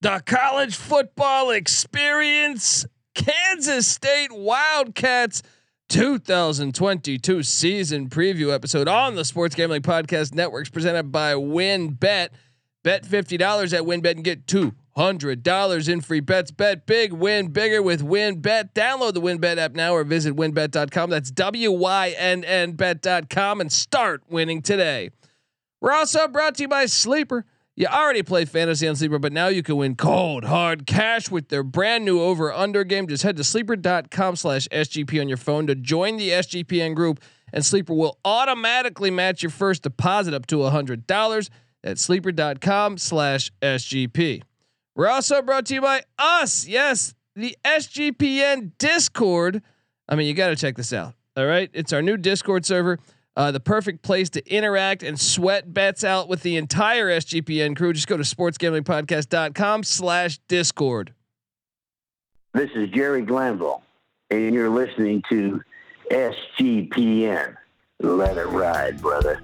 the college football experience, Kansas State Wildcats 2022 season preview episode on the Sports Gambling Podcast Networks presented by WynnBET. Bet Bet $50 at WynnBET and get $200 in free bets. Bet big, win bigger with WynnBET. Download the WynnBET app now or visit wynnbet.com. That's W Y N N bet.com and start winning today. We're also brought to you by Sleeper. You already play fantasy on Sleeper, but now you can win cold hard cash with their brand new over under game. Just head to sleeper.com slash SGP on your phone to join the SGPN group, and Sleeper will automatically match your first deposit up to $100 at sleeper.com slash SGP. We're also brought to you by us. Yes, the SGPN Discord. I mean, you got to check this out. All right. It's our new Discord server. Uh, the perfect place to interact and sweat bets out with the entire SGPN crew. Just go to sportsgamblingpodcast.com slash discord. This is Jerry Glanville, and you're listening to SGPN. Let it ride, brother.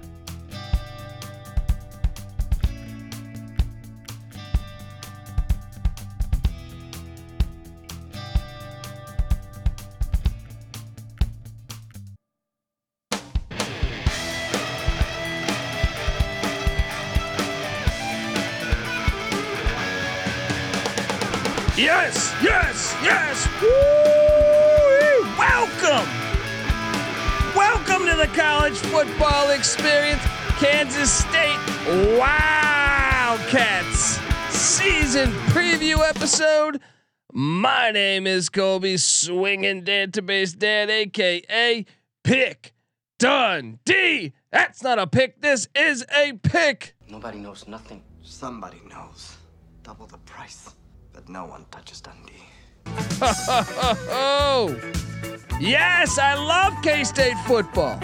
College football experience. Kansas State Wildcats season preview episode. My name is Colby Swinging Database Dad, aka Pick Dundee. That's not a pick. This is a pick. Nobody knows nothing. Somebody knows. Double the price. But no one touches Dundee. Yes, I love K State football.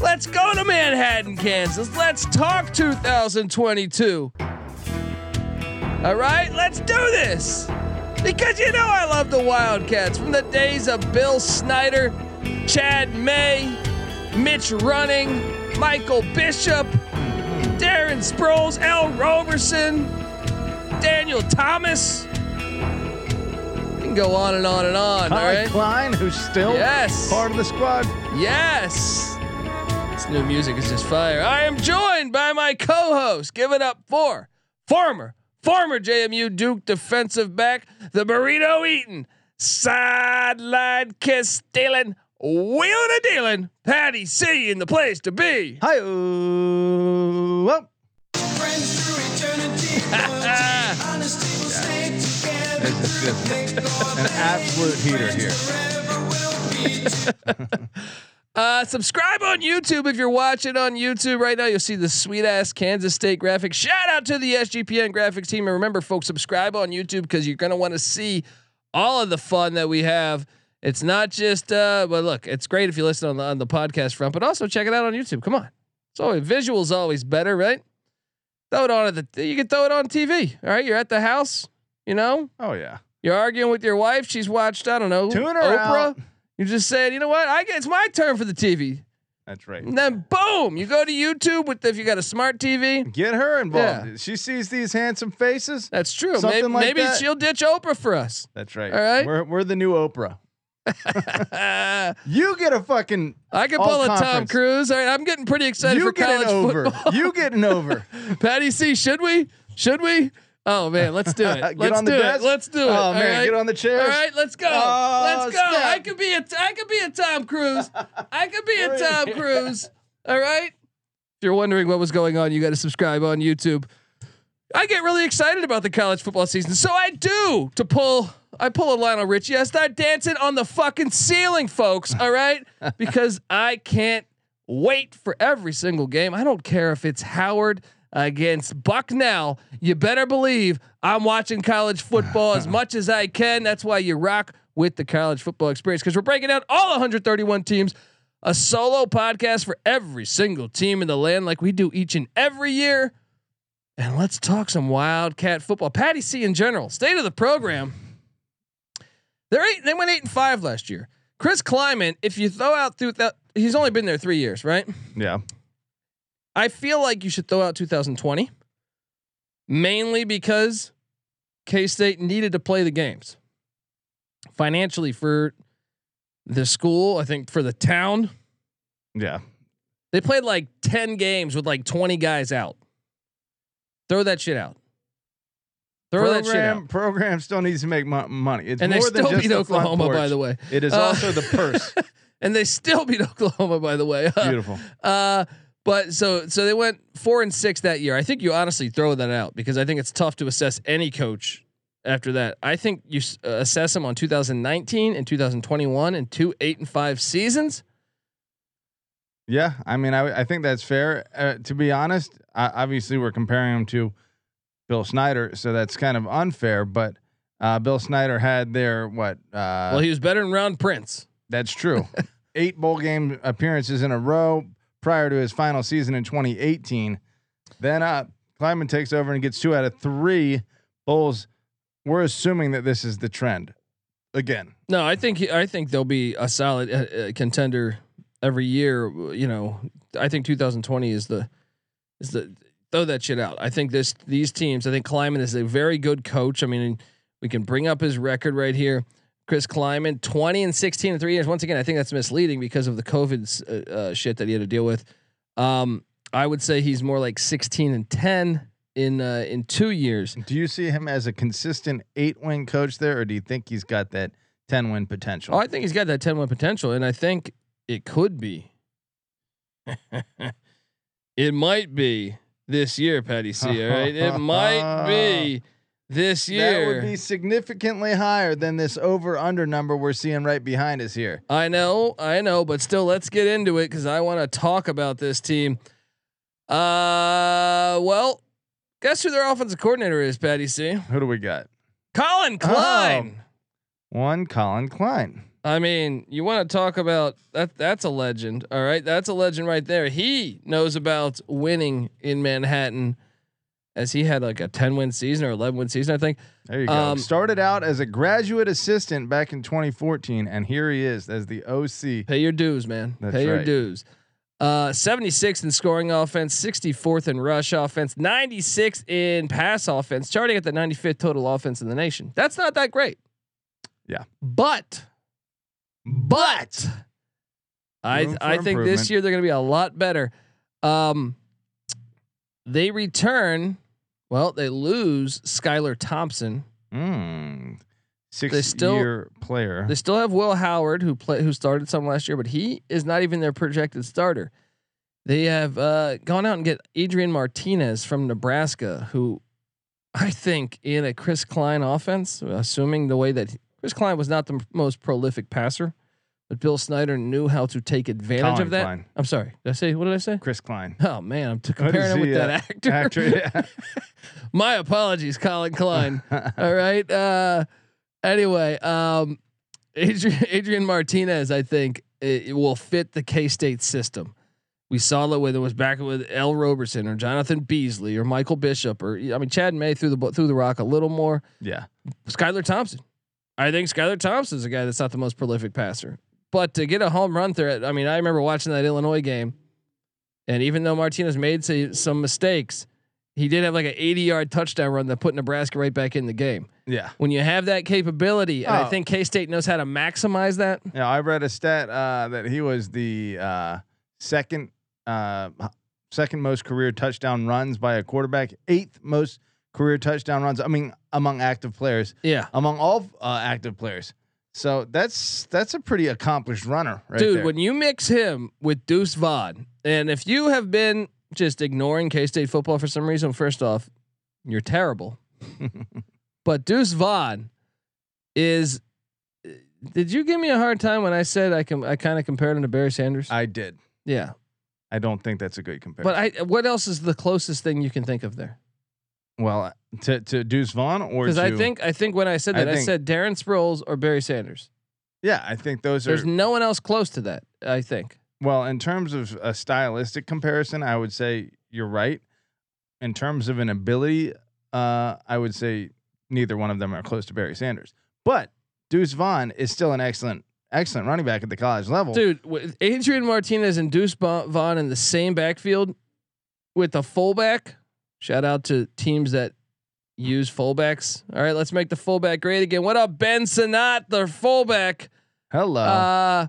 Let's go to Manhattan, Kansas. Let's talk 2022. All right, let's do this. Because you know I love the Wildcats from the days of Bill Snyder, Chad May, Mitch Running, Michael Bishop, Darren Sproles, Ell Roberson, Daniel Thomas. Go on and on and on. all right. Klein, who's still Yes. part of the squad. Yes. This new music is just fire. I am joined by my co-host. Give it up for former, former JMU Duke defensive back, the burrito eating, sideline kiss stealing, wheeling and dealing, Patty C in the place to be. Hi. An absolute heater here. Uh, subscribe on YouTube if you're watching on YouTube right now. You'll see the sweet ass Kansas State graphics. Shout out to the SGPN graphics team. And remember, folks, subscribe on YouTube because you're going to want to see all of the fun that we have. It's not just, uh, but look, it's great if you listen on the, on the podcast front, but also check it out on YouTube. Come on. It's always visuals always better, right? Throw it on at the, you can throw it on TV. All right. You're at the house, you know, Oh yeah. You're arguing with your wife. She's watched, I don't know, Tune her Oprah. out. You just said, you know what? I get it's my turn for the TV. That's right. And then boom, you go to YouTube with if you got a smart TV. Get her involved. Yeah. She sees these handsome faces. That's true. Something maybe like maybe that. she'll ditch Oprah for us. That's right. All right. We're we're the new Oprah. You get a fucking. I can pull a Tom. Cruise. All right, I'm getting pretty excited You for getting college over. football. You getting over. Patty C, should we? Should we? Oh man, let's do it. Get let's on the do desk. it. Let's do it. Oh man, right? get on the chairs. All right, let's go. Oh, let's go. I could be a I could be a Tom Cruise. I could be a Tom Cruise. All right. If you're wondering what was going on, you got to subscribe on YouTube. I get really excited about the college football season, so I do. To pull, I pull a Lionel Richie. I start dancing on the fucking ceiling, folks. All right, because I can't wait for every single game. I don't care if it's Howard against Bucknell. You better believe I'm watching college football as much as I can. That's why you rock with the college football experience because we're breaking down all 131 teams. A solo podcast for every single team in the land, like we do each and every year. And let's talk some Wildcat football. Patty C in general, state of the program. They're eight. They went eight and five last year. Chris Klieman, if you throw out through that, he's only been there three years, right? Yeah. I feel like you should throw out 2020, mainly because K State needed to play the games financially for the school. I think for the town, Yeah. they played like ten games with like twenty guys out. Throw that shit out. Throw that shit program, out. program still needs to make mo- money. It's And they more than still just beat Oklahoma, by the way. It is Uh, also the purse. and they still beat Oklahoma, by the way. Beautiful. Uh, but so so they went four and six that year. I think you honestly throw that out because I think it's tough to assess any coach after that. I think you s- uh, assess them on 2019 and 2021 and two eight and five seasons. Yeah, I mean, I, I think that's fair. Uh, to be honest, I, obviously we're comparing them to Bill Snyder, so that's kind of unfair. But uh, Bill Snyder had their what? Uh, well, he was better than Ron Prince. that's true. Eight bowl game appearances in a row prior to his final season in 2018. Then up, Klieman takes over and gets two out of three bowls. We're assuming that this is the trend again. No, I think I think they'll be a solid uh, uh, contender every year. You know, I think 2020 is the is the throw that shit out. I think this these teams. I think Klieman is a very good coach. I mean, we can bring up his record right here. Chris Klieman, 20 and 16 in three years. Once again, I think that's misleading because of the COVID uh, uh, shit that he had to deal with. Um, I would say he's more like 16 and 10 in uh, in two years. Do you see him as a consistent eight win coach there, or do you think he's got that 10 win potential? Oh, I think he's got that 10 win potential, and I think it could be. it might be this year, Patty C. All right. It might be this year. That would be significantly higher than this over under number we're seeing right behind us here. I know, I know, but still, let's get into it because I want to talk about this team. Uh, well, guess who their offensive coordinator is, Patty C. Who do we got? Collin Klein. One Collin Klein. I mean, you want to talk about that? That's a legend. All right, that's a legend right there. He knows about winning in Manhattan, as he had like a ten win season or eleven win season, I think. There you go. Um, Started out as a graduate assistant back in 2014, and here he is as the OC. Pay your dues, man. That's Pay your dues. Uh, 76th in scoring offense, 64th in rush offense, 96th in pass offense, charting at the 95th total offense in the nation. That's not that great. Yeah. But, but I I think this year they're going to be a lot better. Um, they return. Well, they lose Skylar Thompson. Mm. They Six still- year player. They still have Will Howard who play who started some last year, but he is not even their projected starter. They have uh, gone out and get Adrian Martinez from Nebraska, who I think in a Chris Klein offense, assuming the way that Chris Klein was not the most prolific passer, but Bill Snyder knew how to take advantage Collin of that. Klein. I'm sorry, did I say what did I say? Chris Klein. Oh man, I'm t- comparing him with that uh, actor. Actor, yeah. My apologies, Collin Klein. All right. Uh, anyway, um, Adrian, Adrian Martinez, I think it, it will fit the K State system. We saw that when it was back with Ell Roberson or Jonathan Beasley or Michael Bishop or I mean Chad May threw the threw the rock a little more. yeah. Skylar Thompson. I think Skylar Thompson is a guy that's not the most prolific passer, but to get a home run through it, I mean, I remember watching that Illinois game, and even though Martinez made say, some mistakes, he did have like an 80 yard touchdown run that put Nebraska right back in the game. Yeah. When you have that capability, and I Oh. think K State knows how to maximize that. Yeah. I read a stat uh, that he was the uh, second uh, second most career touchdown runs by a quarterback, eighth most career touchdown runs. I mean, among active players, Yeah. among all uh, active players. So that's that's a pretty accomplished runner, right Dude, there. when you mix him with Deuce Vaughn, and if you have been just ignoring K State football for some reason, first off, you're terrible. but Deuce Vaughn is. Did you give me a hard time when I said I can? I kind of compared him to Barry Sanders. I did. yeah, I don't think that's a good comparison. but I. What else is the closest thing you can think of there? Well, to to Deuce Vaughn or Because I think I think when I said that, I, think- said Darren Sproles or Barry Sanders. yeah, I think those are There's no one else close to that. I think. Well, in terms of a stylistic comparison, I would say you're right. In terms of an ability, uh, I would say neither one of them are close to Barry Sanders. But Deuce Vaughn is still an excellent, excellent running back at the college level. Dude, with Adrian Martinez and Deuce Vaughn in the same backfield with the fullback. Shout out to teams that use fullbacks. All right, let's make the fullback great again. What up, Ben Sinnott, the fullback? Hello. Uh,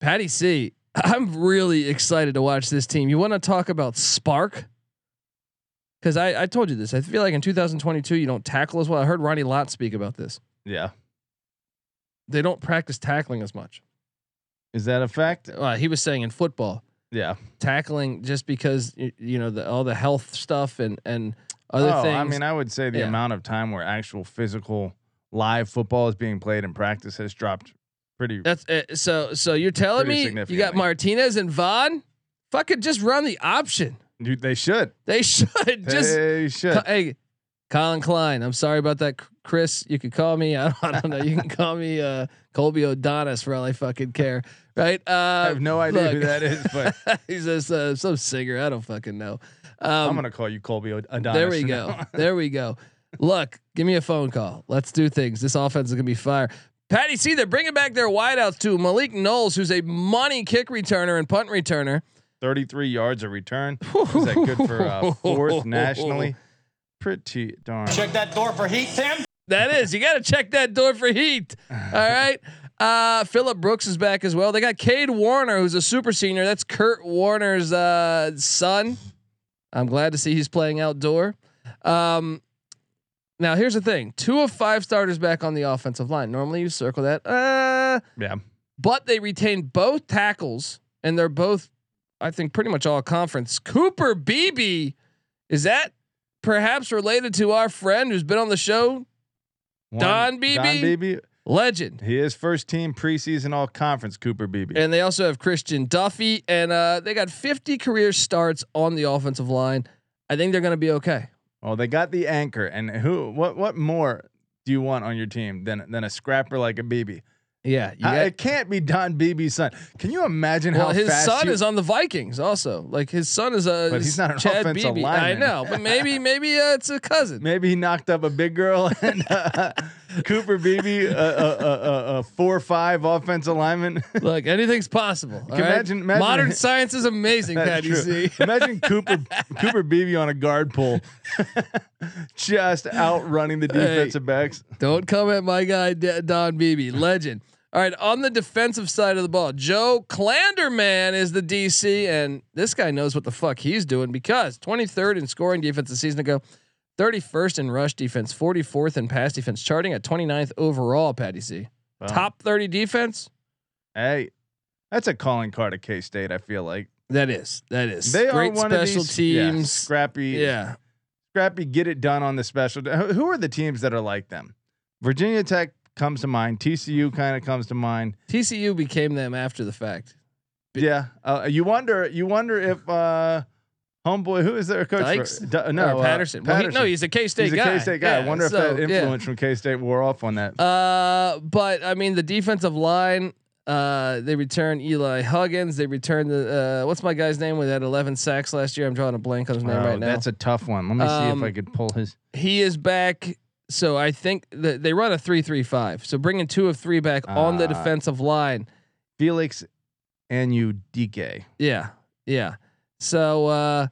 Patty C. I'm really excited to watch this team. You want to talk about spark? Because I, I told you this. I feel like in 2022 you don't tackle as well. I heard Ronnie Lott speak about this. yeah. They don't practice tackling as much. Is that a fact? Uh, he was saying in football, Yeah. tackling just because you know the, all the health stuff and and other oh, things. I mean, I would say the Yeah. amount of time where actual physical live football is being played in practice has dropped pretty. That's uh, so. So you're telling me you got. Martinez and Vaughn? Fucking just run the option. You- they should. They should just. they should. Hey, Collin Klein. I'm sorry about that, Chris. You could call me. I don't, I don't know. You can call me uh, Colby O'Donis for all I fucking care. Right? Uh, I have no idea who that is, but he's just uh, some singer. I don't fucking know. Um, I'm gonna call you Colby Od- Adonis. there we go. there we go. Look, give me a phone call. Let's do things. This offense is gonna be fire. Patty C, they're bringing back their wideouts too. Malik Knowles, who's a money kick returner and punt returner. 33 yards of return. Is that good for uh, fourth nationally? Pretty darn. Check that door for heat, Tim. That is, you got to check that door for heat. All right. Uh, Phillip Brooks is back as well. They got Kade Warner, who's a super senior. That's Kurt Warner's uh, son. I'm glad to see he's playing outdoor. Um, now here's the thing: two of five starters back on the offensive line. Normally you circle that. Uh, Yeah. but they retained both tackles, and they're both, I think, pretty much all conference. Cooper Beebe, is that perhaps related to our friend who's been on the show? One- Don Beebe? Don Beebe. Legend. He is first team preseason all conference. Cooper Beebe. And they also have Christian Duffie, and uh, they got 50 career starts on the offensive line. I think they're going to be okay. Oh, they got the anchor. And who? What? What more do you want on your team than than a scrapper like a Beebe? Yeah, you I- it can't be Don Beebe's son. Can you imagine well, how his son you- is on the Vikings also. Like his son is a But he's not an Chad offensive Beebe. I know, but maybe maybe uh, it's a cousin. Maybe he knocked up a big girl and uh, Cooper Beebe, a, a, a, a, a four five offensive lineman. Look, anything's possible. right? imagine- imagine- Modern science is amazing, true. Imagine Cooper Cooper Beebe on a guard pole, just outrunning the defensive backs. Don't come at my guy D- Don Beebe, legend. All right, on the defensive side of the ball, Joe Klanderman is the DC, and this guy knows what the fuck he's doing because 23rd in scoring defense a season ago, 31st in rush defense, 44th in pass defense, charting at 29th overall. Patty C, Wow. top 30 defense. Hey, that's a calling card of K State. I feel like That is that is they great are one special of these, yeah, teams. scrappy, Yeah, scrappy. Get it done on the special. Who are the teams that are like them? Virginia Tech comes to mind. TCU kind of comes to mind. TCU became them after the fact. Bi- Yeah, uh, you wonder. You wonder if uh, homeboy, who is their coach? Dykes? For? Du- no, uh, Patterson. Well, he, no, he's a K State guy. He's a guy. K-State guy. I Yeah, wonder if so, that yeah. influence from K-State wore off on that. Uh, but I mean, the defensive line. Uh, they return Eli Huggins. They return the uh, what's my guy's name with that 11 sacks last year? I'm drawing a blank on his name Oh, right now. That's a tough one. Let me see Um, if I could pull his. he is back. So I think that they run a three-three-five. So bringing two of three back on the Ah. defensive line. Felix and you DK. Yeah, yeah. So uh,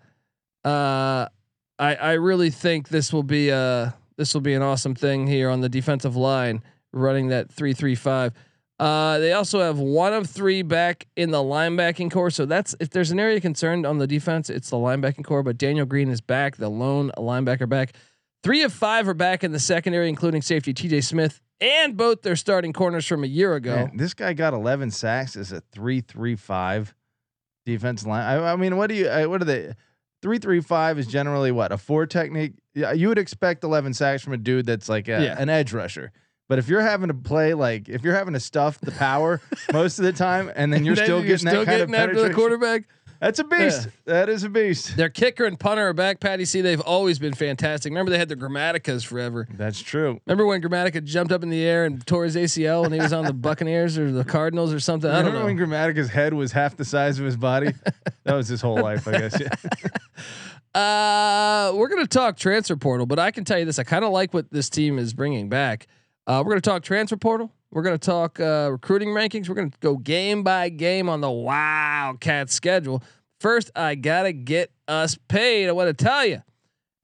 uh, I I really think this will be uh this will be an awesome thing here on the defensive line, running that three three five. Uh, they also have one of three back in the linebacking corps. So that's if there's an area concerned on the defense, it's the linebacking corps. But Daniel Green is back, the lone linebacker back. Three of five are back in the secondary, including safety T.J. Smith and both their starting corners from a year ago. Man, this guy got 11 sacks as a three-three-five defense line. I, I mean, what do you? uh, What are they? Three-three-five is generally what a four technique. Yeah, you would expect 11 sacks from a dude that's like a, Yeah. an edge rusher. But if you're having to play like if you're having to stuff the power most of the time, and then you're Then still getting that kind of after the quarterback. That's a beast. That is a beast. Their kicker and punter are back. Patty C. They've always been fantastic. Remember they had the Grammaticas forever. That's true. Remember when Grammatica jumped up in the air and tore his ACL when he was on the Buccaneers or the Cardinals or something? I don't Remember know. when Grammatica's head was half the size of his body? that was his whole life, I guess. Uh, we're gonna talk transfer portal, but I can tell you this: I kind of like what this team is bringing back. Uh, we're gonna talk transfer portal. We're gonna talk uh, recruiting rankings. We're gonna go game by game on the Wildcat schedule. First, I gotta get us paid. I want to tell you,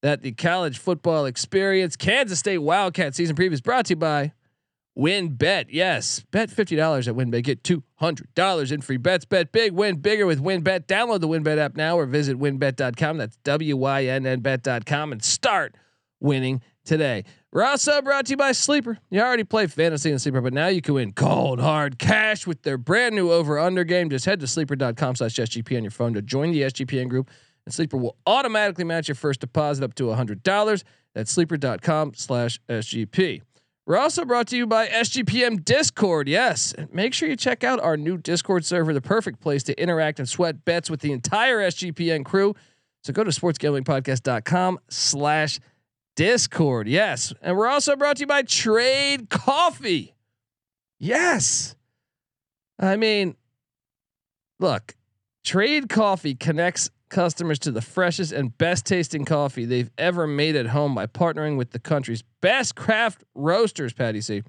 that the college football experience, Kansas State Wildcat season preview is brought to you by WynnBET. Yes, bet fifty dollars at WynnBET, get two hundred dollars in free bets. Bet big, win bigger with WynnBET. Download the WynnBET app now or visit WynnBET.com. That's W Y N N Bet.com and start winning today. We're brought to you by Sleeper. You already play fantasy and Sleeper, but now you can win cold hard cash with their brand new over under game. Just head to sleeper.com slash SGP on your phone to join the SGPN group, and Sleeper will automatically match your first deposit up to $100. That's sleeper.com slash SGP. We're also brought to you by SGPN Discord. Yes, make sure you check out our new Discord server, the perfect place to interact and sweat bets with the entire SGPN crew. So go to sportsgamblingpodcast.com slash Discord. Yes. And we're also brought to you by Trade Coffee. Yes. I mean, look, Trade Coffee connects customers to the freshest and best tasting coffee they've ever made at home by partnering with the country's best craft roasters, Patty C.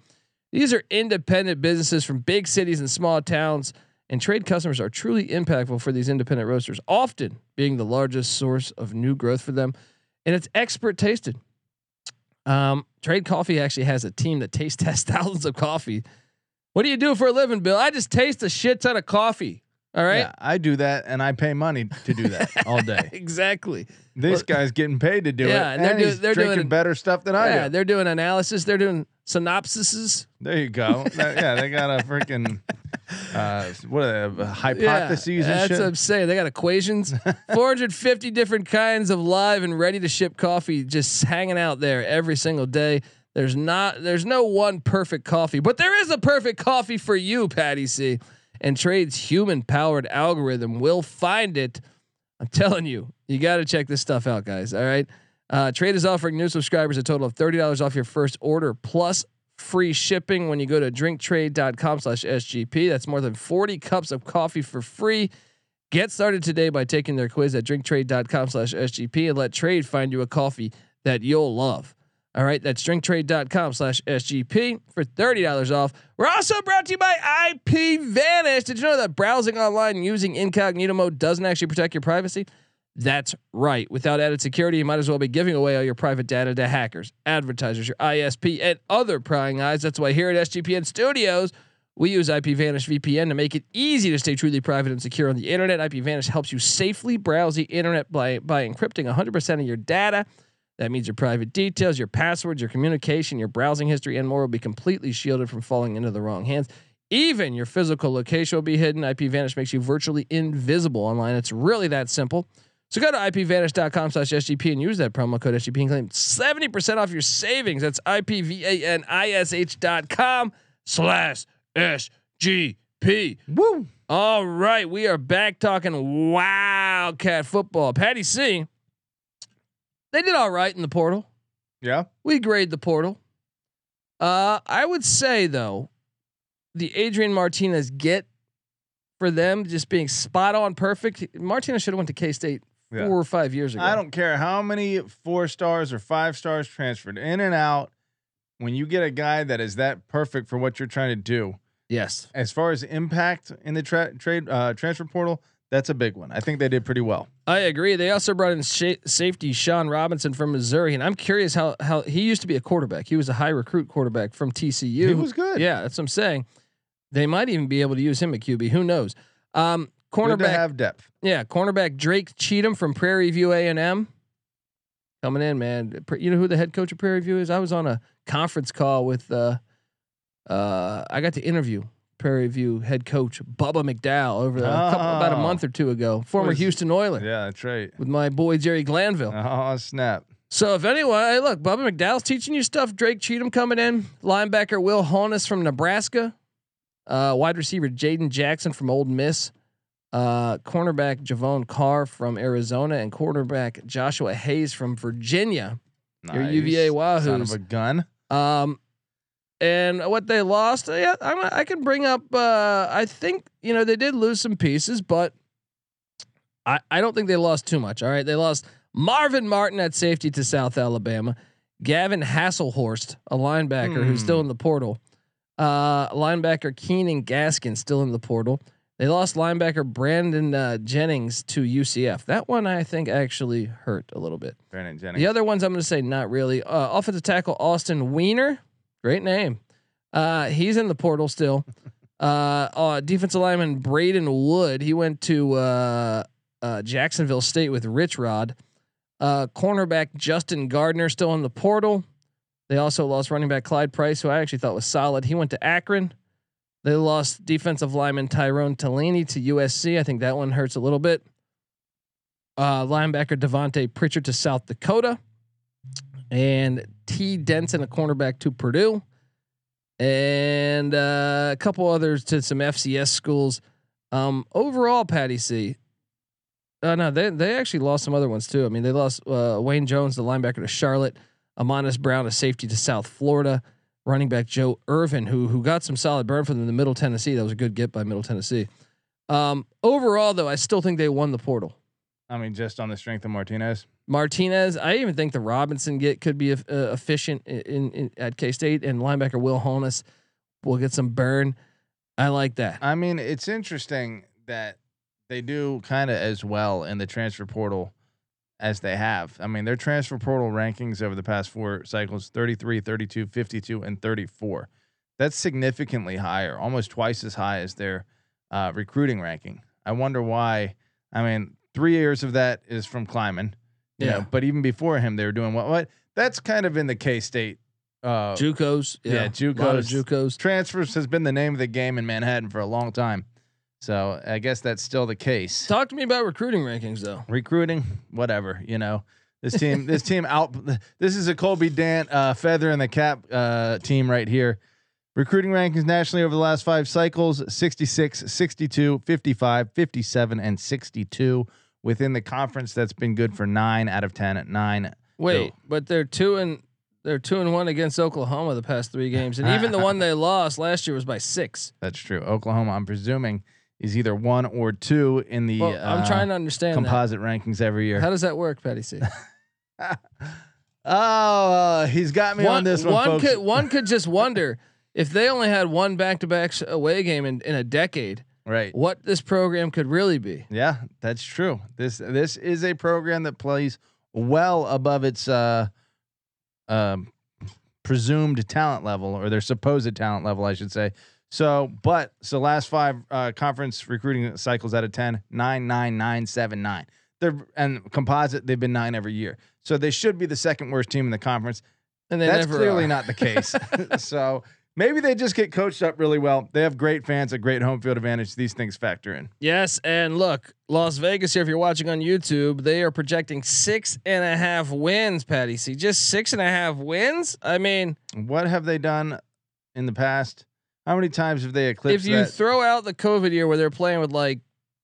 These are independent businesses from big cities and small towns, and trade customers are truly impactful for these independent roasters, often being the largest source of new growth for them. And it's expert tasted. Um, Trade Coffee actually has a team that taste tests thousands of coffee. What do you do for a living, Bill? I just taste a shit ton of coffee. All right. Yeah, I do that, and I pay money to do that all day. exactly. This Well- guy's getting paid to do Yeah, it, and they're and do- he's they're drinking doing- better stuff than I do. Yeah, they're doing analysis. They're doing synopsises. There you go. That- yeah, they got a freaking uh, what are they, hypotheses yeah, that's shit. what I'm saying. They got equations. 450 different kinds of live and ready to ship coffee just hanging out there every single day. There's not there's no one perfect coffee, but there is a perfect coffee for you, Patty C. And Trade's human powered algorithm will find it. I'm telling you, you got to check this stuff out, guys. All right. Uh, Trade is offering new subscribers a total of $30 off your first order plus free shipping when you go to drinktrade.com slash SGP. That's more than 40 cups of coffee for free. Get started today by taking their quiz at drinktrade.com slash SGP and let Trade find you a coffee that you'll love. All right, that's drinktrade.com slash SGP for $30 off. We're also brought to you by IPVanish. Did you know that browsing online using incognito mode doesn't actually protect your privacy? That's right. Without added security, you might as well be giving away all your private data to hackers, advertisers, your ISP, and other prying eyes. That's why here at SGPN Studios, we use IPVanish VPN to make it easy to stay truly private and secure on the internet. IPVanish helps you safely browse the internet by, by encrypting 100% of your data. That means your private details, your passwords, your communication, your browsing history, and more will be completely shielded from falling into the wrong hands. Even your physical location will be hidden. IPVanish makes you virtually invisible online. It's really that simple. So go to ipvanish.com slash SGP and use that promo code SGP and claim 70% off your savings. That's IPVANISH dot com slash SGP. Woo! All right. We are back talking Wildcat football. Patty C, they did all right in the portal. Yeah. We grade the portal. Uh, I would say though, the Adrian Martinez get for them just being spot on perfect. Martinez should have went to K State Yeah. four or five years ago. I don't care how many four stars or five stars transferred in and out. When you get a guy that is that perfect for what you're trying to do, Yes. as far as impact in the tra- trade uh, transfer portal, that's a big one. I think they did pretty well. I agree. They also brought in sha- safety Sean Robinson from Missouri, and I'm curious how how he used to be a quarterback. He was a high recruit quarterback from TCU. He was good. Yeah, that's what I'm saying. They might even be able to use him at QB. Who knows? Um, cornerback, have depth. yeah, cornerback Drake Cheatham from Prairie View A and M coming in, man. You know who the head coach of Prairie View is? I was on a conference call with. Uh, uh, I got to interview Prairie View head coach Bubba McDowell over a couple, about a Oh. month or two ago. Former Was- Houston Oiler Yeah, that's right. with my boy Jerry Glanville. Oh snap! So if anyone, hey, look, Bubba McDowell's teaching you stuff. Drake Cheatham coming in, linebacker Will Honas from Nebraska, uh, wide receiver Jaden Jackson from Ole Miss, uh, cornerback Javon Carr from Arizona, and quarterback Joshua Hayes from Virginia. Your UVA Nice. Son of a gun. Um, and what they lost, yeah, I'm, I can bring up. Uh, I think you know they did lose some pieces, but I I don't think they lost too much. All right, they lost Marvin Martin at safety to South Alabama, Gavin Hasselhorst, a linebacker who's Hmm. still in the portal, uh, linebacker Keenan Gaskin still in the portal. They lost linebacker Brandon uh, Jennings to UCF. That one I think actually hurt a little bit. Brandon Jennings. The other ones I'm going to say not really. Uh, offensive tackle Austin Weiner, great name. Uh, he's in the portal still. Uh, uh, defensive lineman Braden Wood, he went to uh, uh, Jacksonville State with Rich Rod. Uh, cornerback Justin Gardner still in the portal. They also lost running back Clyde Price, who I actually thought was solid. He went to Akron. They lost defensive lineman Tyrone Taleni to USC. I think that one hurts a little bit. Uh, linebacker Devontae Pritchard to South Dakota, and T Denson, a cornerback to Purdue, and uh, a couple others to some FCS schools. Um, overall, Patty C. Uh, no, they they actually lost some other ones too. I mean, they lost uh, Wayne Jones, the linebacker, to Charlotte. Amonis Brown, a safety to South Florida. Running back Joe Irvin, who who got some solid burn from them in the Middle Tennessee. That was a good get by Middle Tennessee. Um, overall, though, I still think they won the portal. I mean, just on the strength of Martinez. Martinez, I even think the Robinson get could be uh, efficient in, in, in at K State, and linebacker Will Honas will get some burn. I like that. I mean, it's interesting that they do kind of as well in the transfer portal as they have. I mean, their transfer portal rankings over the past four cycles 33, 32, 52, and 34. That's significantly higher, almost twice as high as their uh, recruiting ranking. I wonder why. I mean, three years of that is from Klieman. You Yeah. know, but even before him, they were doing what? What? That's kind of in the K State. Uh, JUCOs, yeah, yeah, lot of JUCOs. JUCOs. transfers has been the name of the game in Manhattan for a long time. So I guess that's still the case. Talk to me about recruiting rankings, though. Recruiting, whatever, you know. This team, this team out. This is a Colby Dant uh, feather in the cap uh, team right here. Recruiting rankings nationally over the last five cycles 66, 62, 55, 57, and 62. Within the conference, that's been good for nine out of 10 at nine. Wait, So- but they're two and they're two and one against Oklahoma the past three games, and even the one they lost last year was by six. That's true. Oklahoma, I'm presuming, is either one or two in the Well, I'm uh, trying to understand that. composite rankings every year. How does that work, Patty C? oh, uh, he's got me on this one, one folks. could one could just wonder if they only had one back-to-back away game in, in a decade, right. what this program could really be. Yeah, that's true. This this is a program that plays well above its uh, um, presumed talent level or their supposed talent level, I should say. So, but so last five uh, conference recruiting cycles out of 10, nine, nine, nine, seven, nine. They're and composite, they've been nine every year. So they should be the second worst team in the conference. And they That's clearly are. not the case. so maybe they just get coached up really well. They have great fans, a great home field advantage. These things factor in. Yes, and look, Las Vegas here. If you're watching on YouTube, they are projecting six and a half wins. Patty C, just six and a half wins. I mean, What have they done in the past? How many times have they eclipsed if you that? throw out the COVID year where they're playing with like,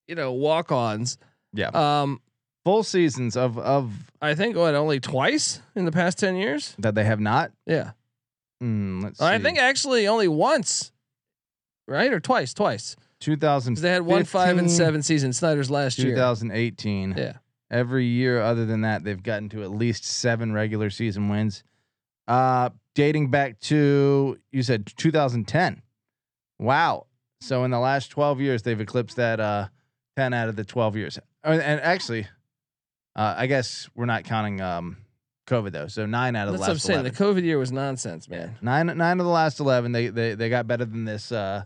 you know, walk-ons, yeah, um, full seasons of of I think what only twice in the past ten years. that they have not. Yeah, Mm, let's I see. think actually only once, right or twice, twice. 2000. they had one five and seven season. Snyder's last year. 2018. Yeah. Every year other than that, they've gotten to at least seven regular season wins. Uh, dating back to you said 2010. Wow. So in the last 12 years, they've eclipsed that uh, 10 out of the 12 years. And actually, uh, I guess we're not counting um, COVID though. So nine out of That's the what I'm last saying. 11. The COVID year was nonsense, man. Nine nine of the last eleven. They they they got better than this uh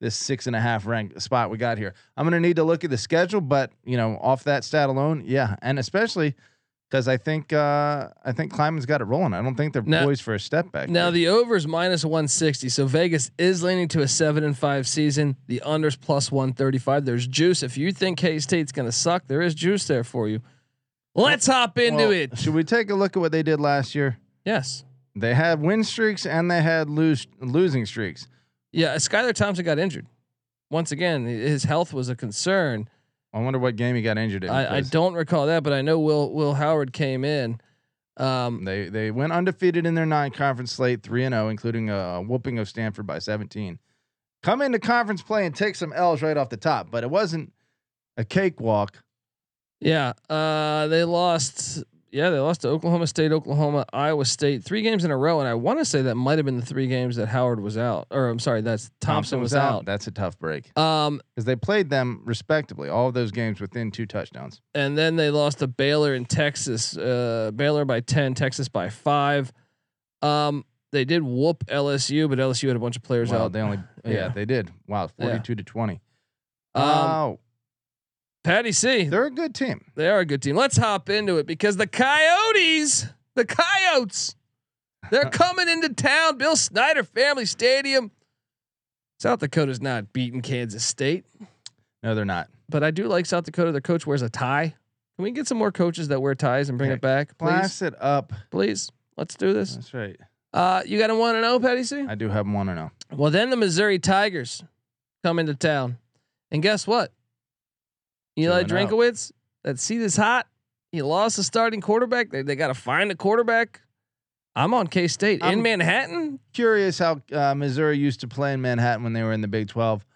this six and a half rank spot we got here. I'm gonna need to look at the schedule, but you know, off that stat alone, yeah, and especially because I think uh I think Klieman's got it rolling. I don't think they're Now- poised for a step back. Now here. the over is minus 160. So Vegas is leaning to a seven and five season. The unders plus 135. There's juice. If you think K State's gonna suck, there is juice there for you. Let's hop into Well, it. Should we take a look at what they did last year? Yes. They had win streaks and they had lose losing streaks. Yeah. Skylar Thompson got injured. Once again, his health was a concern. I wonder what game he got injured in. I, I don't recall that, but I know Will Will Howard came in. Um, They they went undefeated in their nine conference slate, three and zero, including a whooping of Stanford by seventeen. Come into conference play and take some L's right off the top, but it wasn't a cakewalk. yeah. Uh, they lost. Yeah, they lost to Oklahoma State, Oklahoma, Iowa State, three games in a row, and I want to say that might have been the three games that Howard was out, or I'm sorry, that's Thompson, was, out. That's a tough break Um, because they played them respectively, All of those games within two touchdowns. and then they lost to Baylor in Texas. Uh, Baylor by ten, Texas by five. Um, they did whoop LSU, but LSU had a bunch of players out. they only yeah, Yeah. they did. Wow, Yeah. forty-two to twenty. Um, oh, Patty C, they're a good team. they are a good team. Let's hop into it because the Coyotes, the Coyotes, they're coming into town. Bill Snyder Family Stadium. South Dakota's not beating Kansas State, No, they're not. but I do like South Dakota. Their coach wears a tie. Can we get some more coaches that wear ties and bring Okay. it back, please? Class it up. Please, let's do this. That's right. Uh, you got a one to know, Patty C? I do have one to know. Well, then the Missouri Tigers come into town, and guess what? Eli 2-0. Drinkwitz, that seat is hot. He lost the starting quarterback. They, they got to find a quarterback. I'm on K State in I'm- Manhattan. Curious how uh, Missouri used to play in Manhattan when they were in the Big Twelve.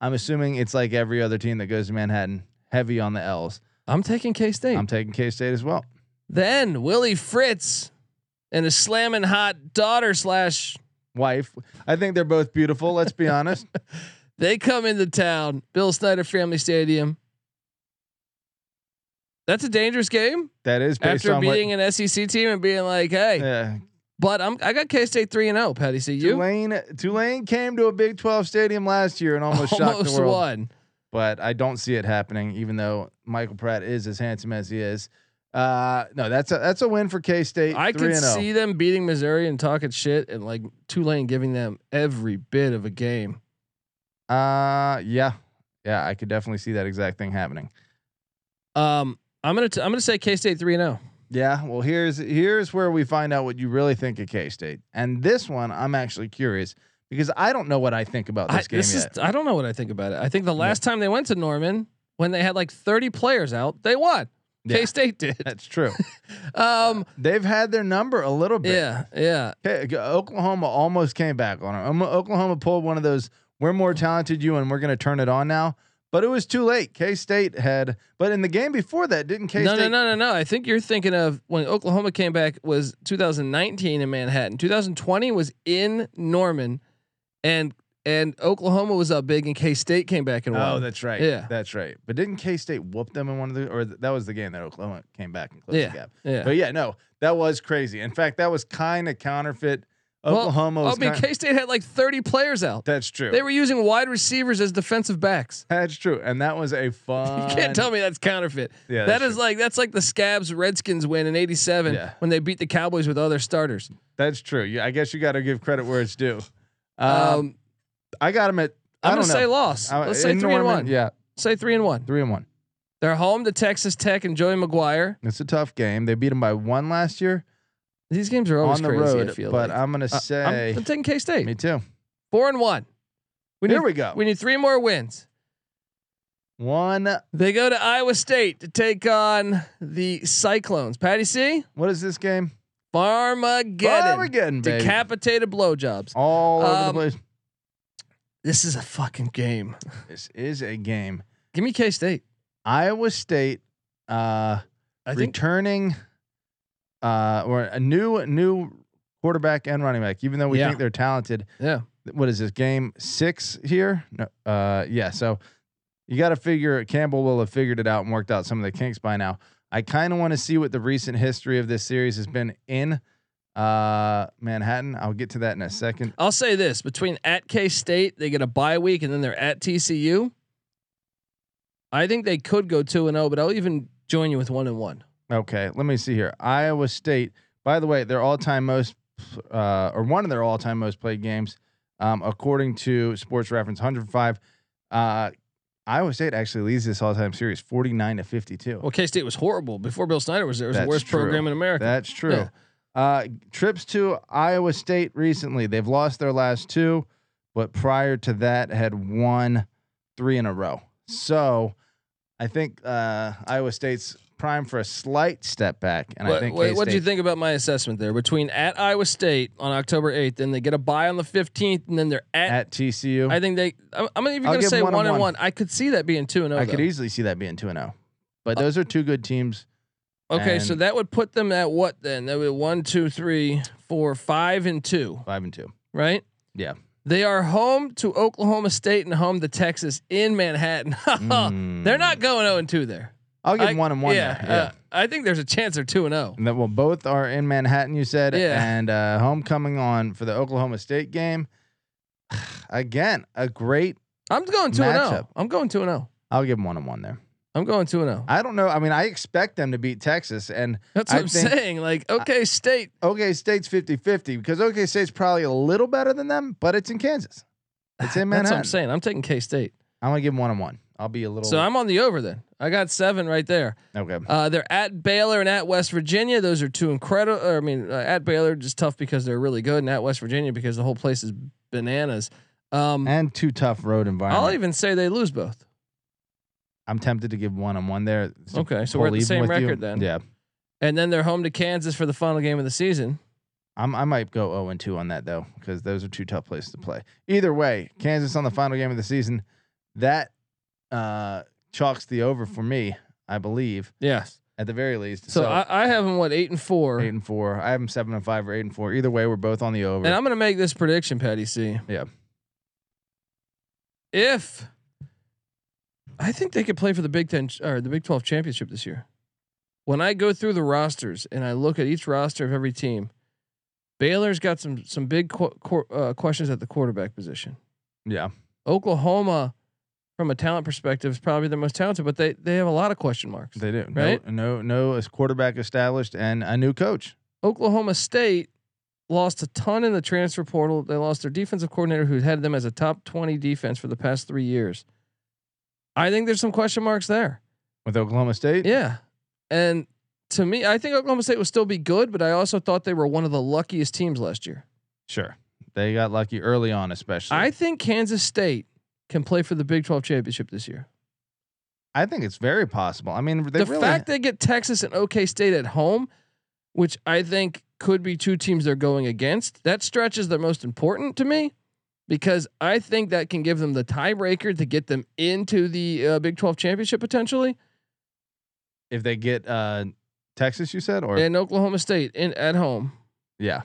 I'm assuming it's like every other team that goes to Manhattan, heavy on the L's. I'm taking K State. I'm taking K State as well. Then Willie Fritz and his slamming hot daughter slash Wife, I think they're both beautiful. Let's be honest. they come into town. Bill Snyder Family Stadium. That's a dangerous game That is based after on beating an SEC team and being like, "Hey. Yeah, But I'm I got K State three and zero. Patty, see you Tulane, Tulane came to a Big 12 stadium last year and almost, shocked the world. won. But I don't see it happening, even though Michael Pratt is as handsome as he is. Uh, no, that's a that's a win for K State. I could see them beating Missouri and talking shit, and like Tulane giving them every bit of a game. Uh, yeah, yeah, I could definitely see that exact thing happening. Um, I'm gonna t- I'm gonna say K State three and oh. zero. Yeah, well, here's here's where we find out what you really think of K State, and this one I'm actually curious because I don't know what I think about I, this game this yet. is I don't know what I think about it. I think the last time they went to Norman when they had like 30 players out, they won. Yeah. K State did. That's true. Um, They've had their number a little bit. yeah, yeah. Oklahoma almost came back on them. Oklahoma pulled one of those. We're more talented you, and we're going to turn it on now. But it was too late. K State had. But in the game before that, didn't K No, State? no, no, no, no. I think you're thinking of when Oklahoma came back was 2019 in Manhattan. 2020 was in Norman, and and Oklahoma was up big, and K State came back and oh, won. Oh, that's right. Yeah. that's right. But didn't K State whoop them in one of the? Or th- that was the game that Oklahoma came back and closed Yeah. the gap. yeah. But yeah, no, that was crazy. In fact, that was kind of counterfeit. Well, Oklahoma I mean, K State had like 30 players out. that's true. They were using wide receivers as defensive backs. that's true, and that was a fun. You can't tell me that's counterfeit. Yeah, that that's true. like that's like the Scabs Redskins win in '87 Yeah. when they beat the Cowboys with other starters. That's true. Yeah, I guess you got to give credit where it's due. Um, Um, I got them at. I I'm don't gonna know. say loss. Uh, Let's say three and one. Yeah, Say three and one. three and one. They're home to Texas Tech and Joey McGuire. It's a tough game. They beat them by one last year These games are always on the crazy. road. I feel but like. I'm gonna Uh, say I'm, I'm taking K State. me too. Four and one. We Here need, we go. we need three more wins. One. They go to Iowa State to take on the Cyclones. Patty C. What is this game? Farmageddon. Armageddon, baby. Decapitated blowjobs. All over Um, the place. This is a fucking game. This is a game. Give me K State. Iowa State uh, I think returning uh, or a new new quarterback and running back. Even though we Yeah. think they're talented, Yeah. what is this game six here? No, uh, yeah. So you got to figure Campbell will have figured it out and worked out some of the kinks by now. I kind of want to see what the recent history of this series has been in uh, Manhattan. I'll get to that in a second. I'll say this: between at K State, they get a bye week, and then they're at TCU. I think they could go two and zero, but I'll even join you with one and one. Okay, let me see here. Iowa State. By the way, their all-time most, uh, or one of their all-time most played games, um, according to Sports Reference, 105. Uh, Iowa State actually leads this all-time series, 49 to 52. Well, K State was horrible before Bill Snyder was there. It was That's the worst true. program in America. That's true. Yeah. Uh, trips to Iowa State recently. They've lost their last two, but prior to that had won three in a row. So I think uh, Iowa State's prime for a slight step back. And I what think what do you think about my assessment there? Between at Iowa State on October eighth, then they get a bye on the fifteenth, and then they're at. at TCU. I think they. I'm, I'm even going to say one one and and one. one. I could see that being two and zero. I could easily see that being 2 and 0. But Uh, those are two good teams. Okay, so that would put them at what then? That would one, two, three, four, five, and two, Five and two. right? Yeah. They are home to Oklahoma State and home to Texas in Manhattan. They're not going 0 and 2 there. I'll give I- them one and one. Yeah, there. yeah. Uh, I think there's a chance they're 2 and oh. 0. And that well, both are in Manhattan. You said, Yeah. and uh, homecoming on for the Oklahoma State game. Again, a great. I'm going 2 and 0. Matchup. I'm going 2 and 0. I'll give them one and one there. I'm going 2 and 0. I don't know. I mean, I expect them to beat Texas, and That's what I am saying. Like, okay, State. OK State's 50-50 because OK State's probably a little better than them, but it's in Kansas. It's in That's Manhattan. what I'm saying. I'm taking K State. I'm gonna give them one and one. I'll be a little. So I'm on the over then. I got seven right there. okay. Uh, they're at Baylor and at West Virginia. Those are two incredible. I mean, uh, at Baylor just tough because they're really good, and at West Virginia because the whole place is bananas. Um, And two tough road environments. I'll even say they lose both. I'm tempted to give one on one there. So Okay, so we're at the same with you. record then. Yeah, And then they're home to Kansas for the final game of the season. I'm, I might go 0 and 2 on that though, because those are two tough places to play. Either way, Kansas on the final game of the season, that uh, chalks the over for me, I believe, Yes. at the very least. So, I, I have them what eight and four, eight and four. I have them seven and five or eight and four. Either way, we're both on the over. and I'm going to make this prediction, Patty C. Yeah. If I think they could play for the Big Ten or the Big Twelve championship this year. When I go through the rosters and I look at each roster of every team, Baylor's got some some big qu- qu- uh, questions at the quarterback position. yeah, Oklahoma, from a talent perspective, is probably the most talented, but they they have a lot of question marks. they do. Right? No, no, no. As quarterback established and a new coach. Oklahoma State lost a ton in the transfer portal. They lost their defensive coordinator who had them as a top 20 defense for the past 3 years. I think there's some question marks there. with Oklahoma State. Yeah. And to me, I think Oklahoma State will still be good, but I also thought they were one of the luckiest teams last year. Sure. They got lucky early on, especially. I think Kansas State can play for the Big 12 championship this year. I think it's very possible. I mean, they the really, fact they get Texas and OK State at home, which I think could be two teams they're going against, that stretch is the most important to me because I think that can give them the tiebreaker to get them into the uh, Big 12 championship potentially. if they get uh, Texas, you said, or And Oklahoma State in at home, yeah.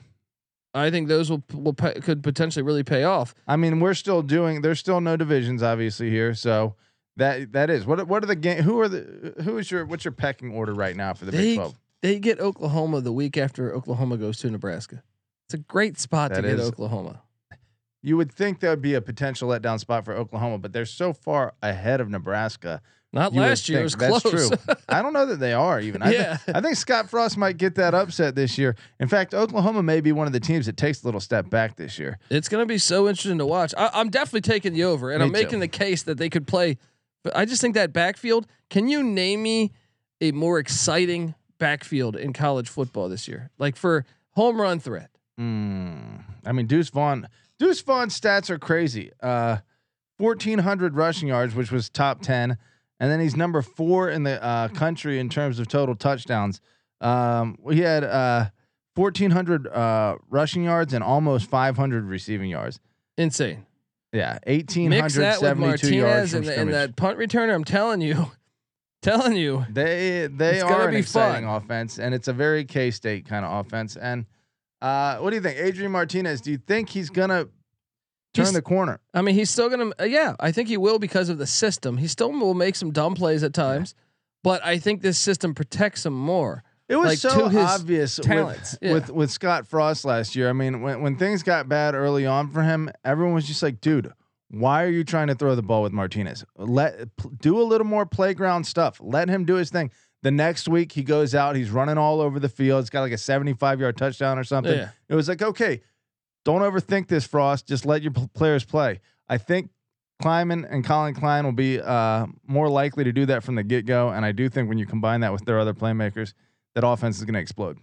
I think those will will pay, could potentially really pay off. I mean, we're still doing. There's still no divisions, obviously here. So that that is what what are the game? Who are the who is your what's your pecking order right now for the They Big Twelve? they get Oklahoma the week after Oklahoma goes to Nebraska. It's a great spot That to get Oklahoma. You would think that would be a potential letdown spot for Oklahoma, but they're so far ahead of Nebraska. Not You last year, it was close. that's true. I don't know that they are even. I, Yeah. I think Scott Frost might get that upset this year. In fact, Oklahoma may be one of the teams that takes a little step back this year. It's going to be so interesting to watch. I, I'm definitely taking the over, and Me I'm making the case that they could play. But I just think that backfield. Can you name me a more exciting backfield in college football this year? Like for home run threat. Mm, I mean, Deuce Vaughn. Deuce Vaughn's stats are crazy. Uh, fourteen hundred rushing yards, which was top ten, and then he's number four in the uh, country in terms of total touchdowns. Um, he had uh, fourteen hundred uh, rushing yards and almost five hundred receiving yards. Insane. Yeah, eighteen Mix that with yards Martinez and, and that punt returner. I'm telling you, telling you. They they It's are an be exciting fun. offense, and it's a very K State kind of offense. And uh, what do you think, Adrian Martinez? Do you think he's gonna turn He's- the corner? I mean, he's still going to. Uh, yeah, I think he will because of the system. He still will make some dumb plays at times, but I think this system protects him more. It was like, so obvious with, yeah. with with Scott Frost last year. I mean, when when things got bad early on for him, everyone was just like, "Dude, why are you trying to throw the ball with Martinez? Let p- do a little more playground stuff. Let him do his thing." The next week, he goes out, he's running all over the field. He's got like a seventy-five yard touchdown or something. Yeah. It was like, okay, don't overthink this, Frost. Just let your p- players play. I think Klieman and Collin Klein will be uh, more likely to do that from the get go, and I do think when you combine that with their other playmakers, that offense is going to explode.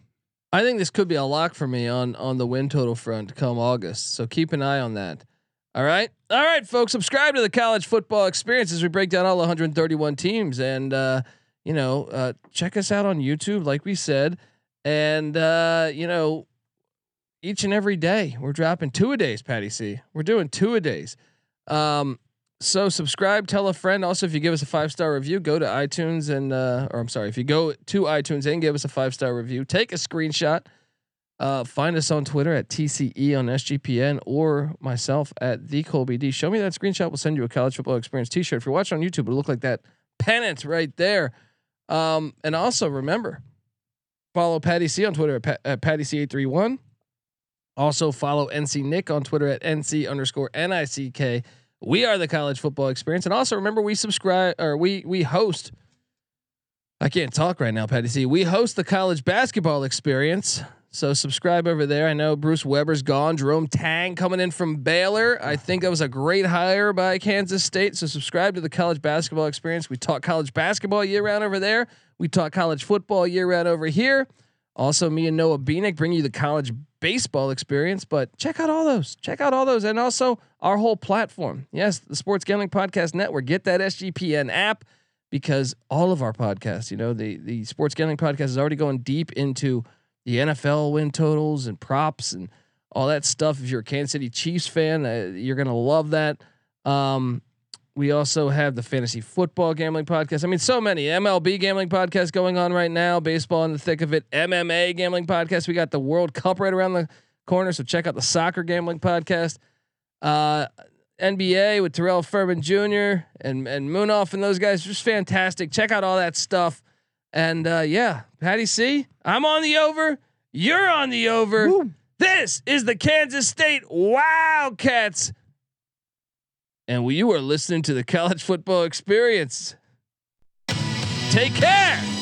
I think this could be a lock for me on on the win total front come August. So keep an eye on that. All right, all right, folks. Subscribe to the college football experience as we break down all 131 teams, and uh, you know, uh, check us out on YouTube, like we said, and uh, you know, each and every day we're dropping two a days. Patty C, we're doing two a days. Um, so subscribe, tell a friend. Also, if you give us a five star review, go to iTunes and uh, or I'm sorry, if you go to iTunes and give us a five star review, take a screenshot. Uh, find us on Twitter at TCE on SGPN or myself at the Colby D. Show me that screenshot. We'll send you a college football experience T-shirt. If you're watching on YouTube, it'll look like that pennant right there. Um, and also remember, follow Patty C on Twitter at, pa- at Patty C831. Also follow NC Nick on Twitter at NC underscore NICK. We are the college football experience. And also remember we subscribe or we we host. I can't talk right now, Patty C. We host the college basketball experience. So subscribe over there. I know Bruce Weber's gone. Jerome Tang coming in from Baylor. I think that was a great hire by Kansas State. So subscribe to the college basketball experience. We talk college basketball year round over there. We talk college football year round over here. Also, me and Noah Beanick bring you the college baseball experience. But check out all those. Check out all those, and also our whole platform. Yes, the Sports Gambling Podcast Network. Get that SGPN app because all of our podcasts. You know, the the Sports Gambling Podcast is already going deep into the NFL win totals and props and all that stuff. If you're a Kansas City Chiefs fan, uh, you're gonna love that. Um, we also have the fantasy football gambling podcast. I mean, so many MLB gambling podcasts going on right now. Baseball in the thick of it. MMA gambling podcast. We got the World Cup right around the corner, so check out the soccer gambling podcast. Uh, NBA with Terrell Furman Jr. and and Moonoff and those guys, just fantastic. Check out all that stuff. And uh, yeah, Patty C, I'm on the over. You're on the over. Woo. This is the Kansas State Wildcats. And you are listening to the college football experience. Take care.